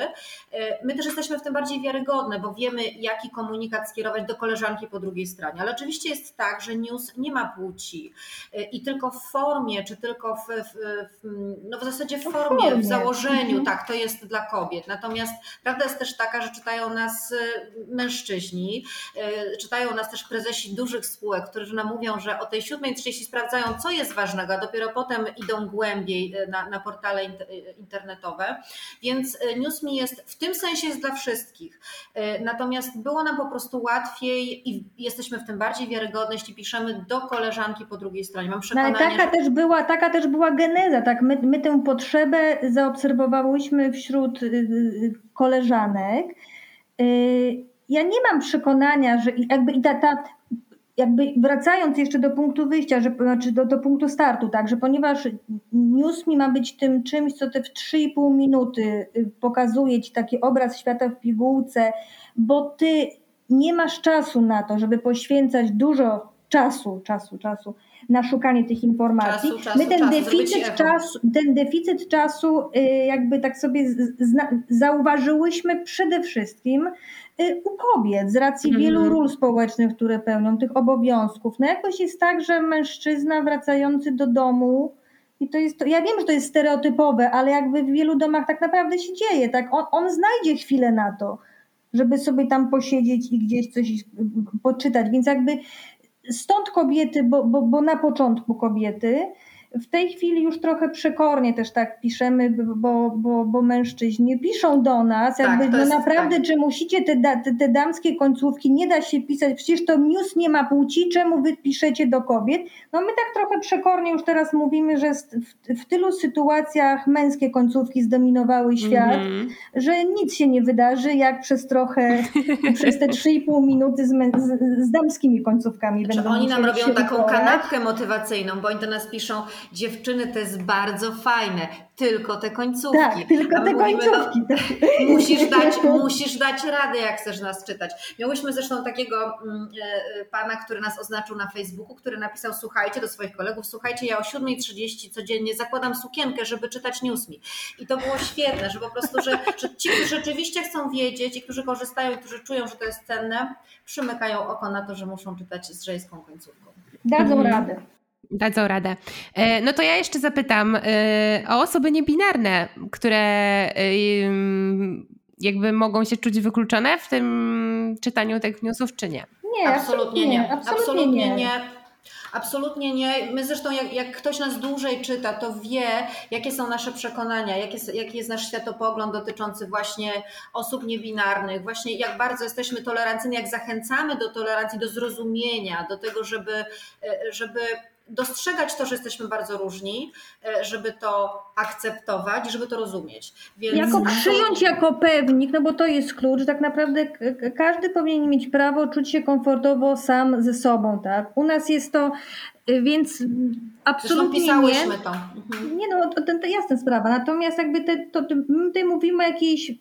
my też jesteśmy w tym bardziej wiarygodne, bo wiemy, jaki komunikat skierować do koleżanki po drugiej stronie. Ale oczywiście jest tak, że news nie ma płci e, i tylko w formie, czy tylko w, w, w no w zasadzie w formie, w założeniu, mhm. tak, to jest dla kobiet. Natomiast prawda jest też taka, że czytają nas e, mężczyźni, czytają nas też prezesi dużych spółek, którzy nam mówią, że o tej 7.30 sprawdzają, co jest ważnego, a dopiero potem idą głębiej na, na portale internetowe. Więc news mi jest w tym sensie jest dla wszystkich. E, natomiast było nam po prostu łatwiej i jesteśmy w tym bardziej wiarygodni, jeśli piszemy do koleżanki po drugiej stronie. Mam przekonanie, no ale taka, że... też była, taka też była geneza, tak? My, my tę potrzebę zaobserwowałyśmy wśród y, y, koleżanek. Y, ja nie mam przekonania, że jakby i ta, ta jakby wracając jeszcze do punktu wyjścia, że, znaczy do, do punktu startu, tak, że ponieważ news mi ma być tym czymś, co te w 3,5 minuty y, pokazuje ci taki obraz świata w pigułce, bo ty nie masz czasu na to, żeby poświęcać dużo czasu, czasu, czasu na szukanie tych informacji. Czasu, czasu, My ten czasu, deficyt czasu, ten deficyt czasu y, jakby tak sobie zauważyłyśmy przede wszystkim u kobiet z racji mm. wielu ról społecznych, które pełnią, tych obowiązków. No jakoś jest tak, że mężczyzna wracający do domu i to jest, ja wiem, że to jest stereotypowe, ale jakby w wielu domach tak naprawdę się dzieje, tak? On, on znajdzie chwilę na to, żeby sobie tam posiedzieć i gdzieś coś poczytać, więc jakby stąd kobiety, bo, bo, bo na początku kobiety, w tej chwili już trochę przekornie też tak piszemy, bo, bo, bo mężczyźni piszą do nas, tak, jakby no naprawdę, tak. czy musicie te, te, te damskie końcówki, nie da się pisać, przecież to news nie ma płci, czemu wy piszecie do kobiet? No my tak trochę przekornie już teraz mówimy, że w, w tylu sytuacjach męskie końcówki zdominowały świat, mm -hmm. że nic się nie wydarzy, jak przez trochę, przez te 3,5 minuty z, z, z, damskimi końcówkami znaczy, Oni nam robią taką kanapkę motywacyjną, bo oni do nas piszą, dziewczyny, to jest bardzo fajne, tylko te końcówki. Tak, tylko te mówimy, końcówki. No, musisz, dać, musisz dać radę, jak chcesz nas czytać. Miałyśmy zresztą takiego mm, e, pana, który nas oznaczył na Facebooku, który napisał, słuchajcie do swoich kolegów, słuchajcie, ja o 7.30 codziennie zakładam sukienkę, żeby czytać newsmi. I to było świetne, że po prostu, że, że ci, którzy rzeczywiście chcą wiedzieć i którzy korzystają i którzy czują, że to jest cenne, przymykają oko na to, że muszą czytać z żeńską końcówką. Dadzą mhm. radę. Dadzą radę. E, no to ja jeszcze zapytam e, o osoby niebinarne, które e, jakby mogą się czuć wykluczone w tym czytaniu tych newsów, czy nie? Nie, absolutnie nie. Absolutnie, absolutnie nie. nie. Absolutnie nie. My zresztą, jak, jak, ktoś nas dłużej czyta, to wie, jakie są nasze przekonania, jaki jest, jaki jest nasz światopogląd dotyczący właśnie osób niebinarnych, właśnie jak bardzo jesteśmy tolerancyjni, jak zachęcamy do tolerancji, do zrozumienia, do tego, żeby, żeby dostrzegać to, że jesteśmy bardzo różni, e, żeby to akceptować, żeby to rozumieć. Więc jako przyjąć jako pewnik, no bo to jest klucz, tak naprawdę każdy powinien mieć prawo czuć się komfortowo sam ze sobą, tak? U nas jest to, y, więc absolutnie pisałyśmy nie. to. Mhm. Nie no, to, to, to jasna sprawa, natomiast jakby te, to, my tutaj mówimy o jakiejś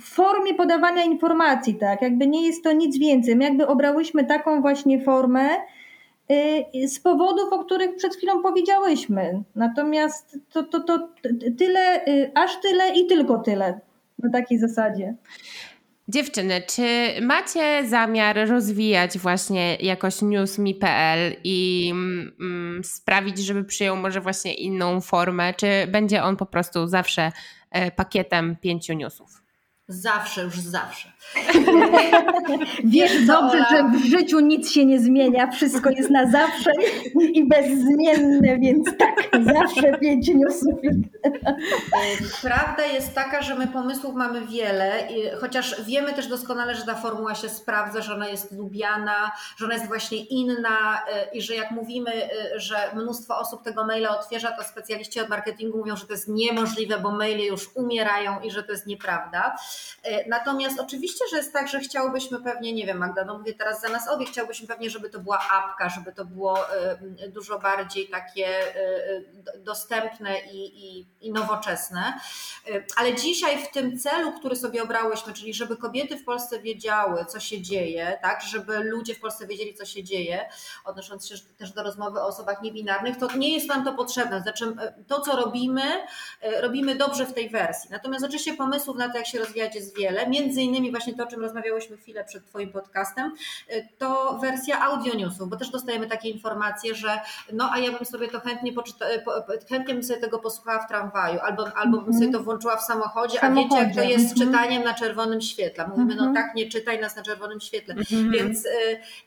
formie podawania informacji, tak? Jakby nie jest to nic więcej. My jakby obrałyśmy taką właśnie formę, z powodów, o których przed chwilą powiedziałyśmy. Natomiast to, to, to tyle, y, aż tyle i tylko tyle na takiej zasadzie. Dziewczyny, czy macie zamiar rozwijać właśnie jakoś newsmi.pl i mm, sprawić, żeby przyjął może właśnie inną formę, czy będzie on po prostu zawsze e, pakietem pięciu newsów? Zawsze, już zawsze. Wiesz dobrze, że w życiu nic się nie zmienia, wszystko jest na zawsze i bezzmienne, więc tak, zawsze pięć newsów. Prawda jest taka, że my pomysłów mamy wiele, chociaż wiemy też doskonale, że ta formuła się sprawdza, że ona jest lubiana, że ona jest właśnie inna i że jak mówimy, że mnóstwo osób tego maila otwiera, to specjaliści od marketingu mówią, że to jest niemożliwe, bo maile już umierają i że to jest nieprawda. E, natomiast oczywiście, że jest tak, że chciałbyśmy pewnie, nie wiem, Magda, no mówię teraz za nas obie, chciałbyśmy pewnie, żeby to była apka, żeby to było e, dużo bardziej takie e, dostępne i, i, i nowoczesne. Ale dzisiaj w tym celu, który sobie obrałyśmy, czyli żeby kobiety w Polsce wiedziały, co się dzieje, tak, żeby ludzie w Polsce wiedzieli, co się dzieje, odnosząc się też do rozmowy o osobach niebinarnych, to nie jest nam to potrzebne. Znaczy, to, co robimy, robimy dobrze w tej wersji. Natomiast oczywiście pomysłów na to, jak się rozwijać, jest wiele. Między innymi właśnie to, o czym rozmawiałyśmy chwilę przed Twoim podcastem, y, to wersja audio newsów, bo też dostajemy takie informacje, że no a ja bym sobie to chętnie poczyta, chętnie bym sobie tego posłuchała w tramwaju, albo, albo bym sobie to włączyła w samochodzie, a wiecie jak to jest z mhm. czytaniem na czerwonym świetle. Mówimy, no mhm. tak, nie czytaj nas na czerwonym świetle. Mhm. Więc, y,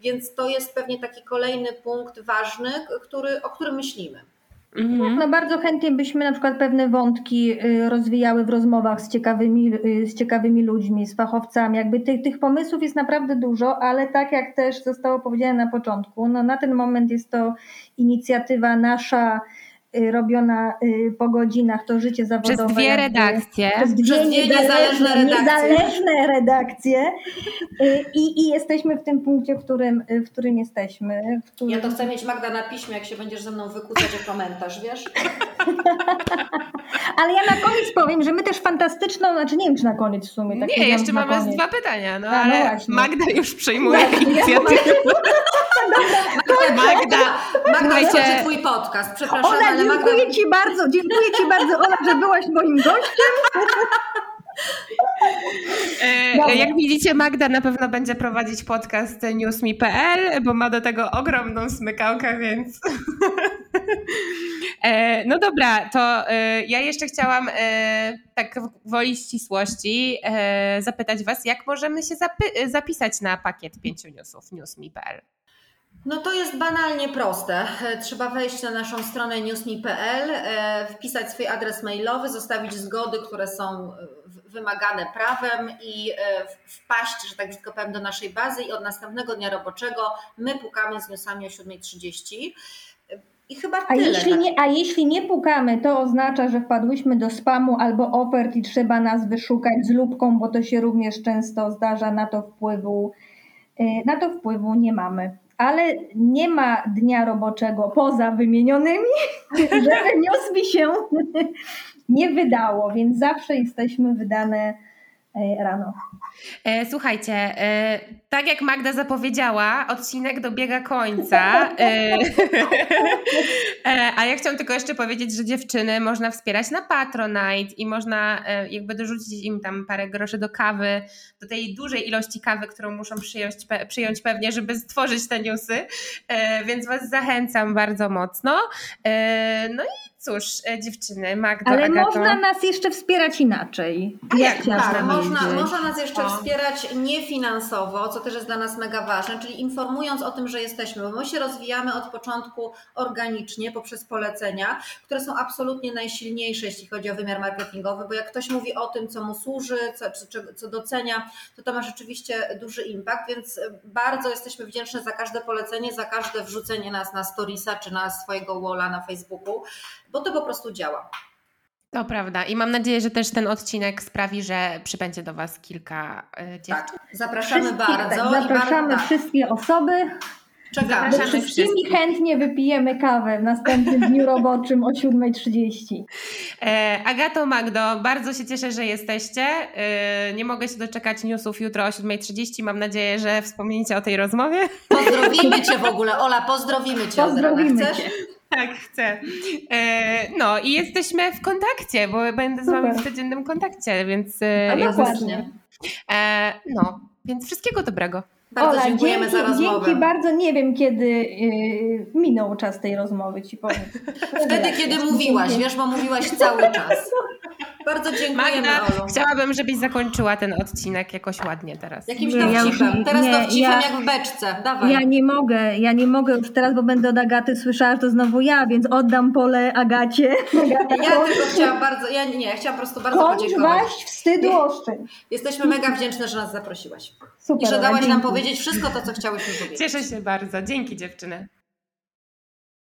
więc to jest pewnie taki kolejny punkt ważny, który, o którym myślimy. Mhm. No bardzo chętnie byśmy na przykład pewne wątki y, rozwijały w rozmowach z ciekawymi, y, z ciekawymi ludźmi, z fachowcami. Jakby tych, tych pomysłów jest naprawdę dużo, ale tak jak też zostało powiedziane na początku, no na ten moment jest to inicjatywa nasza robiona y, po godzinach, to życie zawodowe. Przez dwie redakcje. Przez dwie, Przez dwie niezależne redakcje. niezależne redakcje. Y, I, I jesteśmy w tym punkcie, w którym, y, w którym jesteśmy. W którym... Ja to chcę mieć Magda na piśmie, jak się będziesz ze mną wykłócać o komentarz, wiesz? Ale ja na koniec powiem, że my też fantastyczną, znaczy nie wiem czy na koniec w sumie. tak Nie, jeszcze mamy koniec. dwa pytania, no A, no ale właśnie. Magda już przejmuje Ja- ja- inicjatywę. Magda, Magda Słuchajcie. słuchajcie twój podcast, przepraszam, ale Magda... dziękuję Ci bardzo, dziękuję Ci bardzo, Ola, że byłaś moim gościem. Dobra. E, Jak widzicie, Magda na pewno będzie prowadzić podcast newsme.pl, bo ma do tego ogromną smykałkę, więc. E, No dobra, to e, ja jeszcze chciałam tak w woli ścisłości zapytać Was, jak możemy się zapisać na pakiet pięciu newsów newsme.pl. No to jest banalnie proste. Trzeba wejść na naszą stronę newsme.pl, e, wpisać swój adres mailowy, zostawić zgody, które są e, wymagane prawem i e, wpaść, że tak brzydko powiem, do naszej bazy i od następnego dnia roboczego my pukamy z newsami o 7.30. E, I chyba A tyle. jeśli, tak. nie, a jeśli nie pukamy, to oznacza, że wpadłyśmy do spamu albo ofert i trzeba nas wyszukać z lubką, bo to się również często zdarza, na to wpływu, na to wpływu nie mamy. Ale nie ma dnia roboczego poza wymienionymi, żeby news mi się. Nie wydało, więc zawsze jesteśmy wydane rano. E, Słuchajcie, e, tak jak Magda zapowiedziała, odcinek dobiega końca. e, A ja chciałam tylko jeszcze powiedzieć, że dziewczyny można wspierać na Patronite i można jakby dorzucić im tam parę groszy do kawy, do tej dużej ilości kawy, którą muszą przyjąć, przyjąć pewnie, żeby stworzyć te newsy. Więc Was zachęcam bardzo mocno. No i cóż, e, dziewczyny, Magdo, Ale Agato. można nas jeszcze wspierać inaczej. A jak można Tak, można, można nas jeszcze O. wspierać niefinansowo, co też jest dla nas mega ważne, czyli informując o tym, że jesteśmy, bo my się rozwijamy od początku organicznie poprzez polecenia, które są absolutnie najsilniejsze, jeśli chodzi o wymiar marketingowy, bo jak ktoś mówi o tym, co mu służy, co, co, co docenia, to to ma rzeczywiście duży impact, więc bardzo jesteśmy wdzięczne za każde polecenie, za każde wrzucenie nas na storiesa czy na swojego walla na Facebooku, bo to po prostu działa. To prawda. I mam nadzieję, że też ten odcinek sprawi, że przybędzie do Was kilka e, dziewczyn. Tak, zapraszamy Wszystkich, bardzo. tak, zapraszamy bardzo, tak, wszystkie osoby. czekamy. Ze Zapraszamy wszystkimi wszystkich. chętnie wypijemy kawę w następnym dniu roboczym o 7.30. E, Agato, Magdo, bardzo się cieszę, że jesteście. E, nie mogę się doczekać newsów jutro o 7.30. Mam nadzieję, że wspomnicie o tej rozmowie. Pozdrowimy Cię w ogóle. Ola, pozdrowimy Cię. Pozdrowimy Chcesz? Cię. Tak, chcę. E, no i jesteśmy w kontakcie, bo będę z Wami w codziennym kontakcie, więc e, dokładnie. e, no, więc wszystkiego dobrego. Bardzo Ola, dziękujemy dzięki, za rozmowę. Dzięki bardzo. Nie wiem, kiedy yy, minął czas tej rozmowy, ci powiem. Wtedy, kiedy mówiłaś, wiesz, bo mówiłaś cały czas. Bardzo dziękujemy, Magda, Olu. chciałabym, żebyś zakończyła ten odcinek jakoś ładnie teraz. Jakimś Nie, ja już- dowcipem. Teraz nie, dowcipem ja- jak w beczce. Dawaj. Ja nie mogę, ja nie mogę już teraz, bo będę od Agaty słyszała, że to znowu ja, więc oddam pole Agacie. Agata, Ja kończ, tylko chciałam bardzo, ja nie, ja chciałam po prostu bardzo kończ podziękować. waść wstydu oszczędź. Jesteśmy mega wdzięczne, że nas zaprosiłaś. Super, I że dałaś nam powiedzieć wszystko to, co chciałyśmy powiedzieć. Cieszę się bardzo. Dzięki dziewczyny.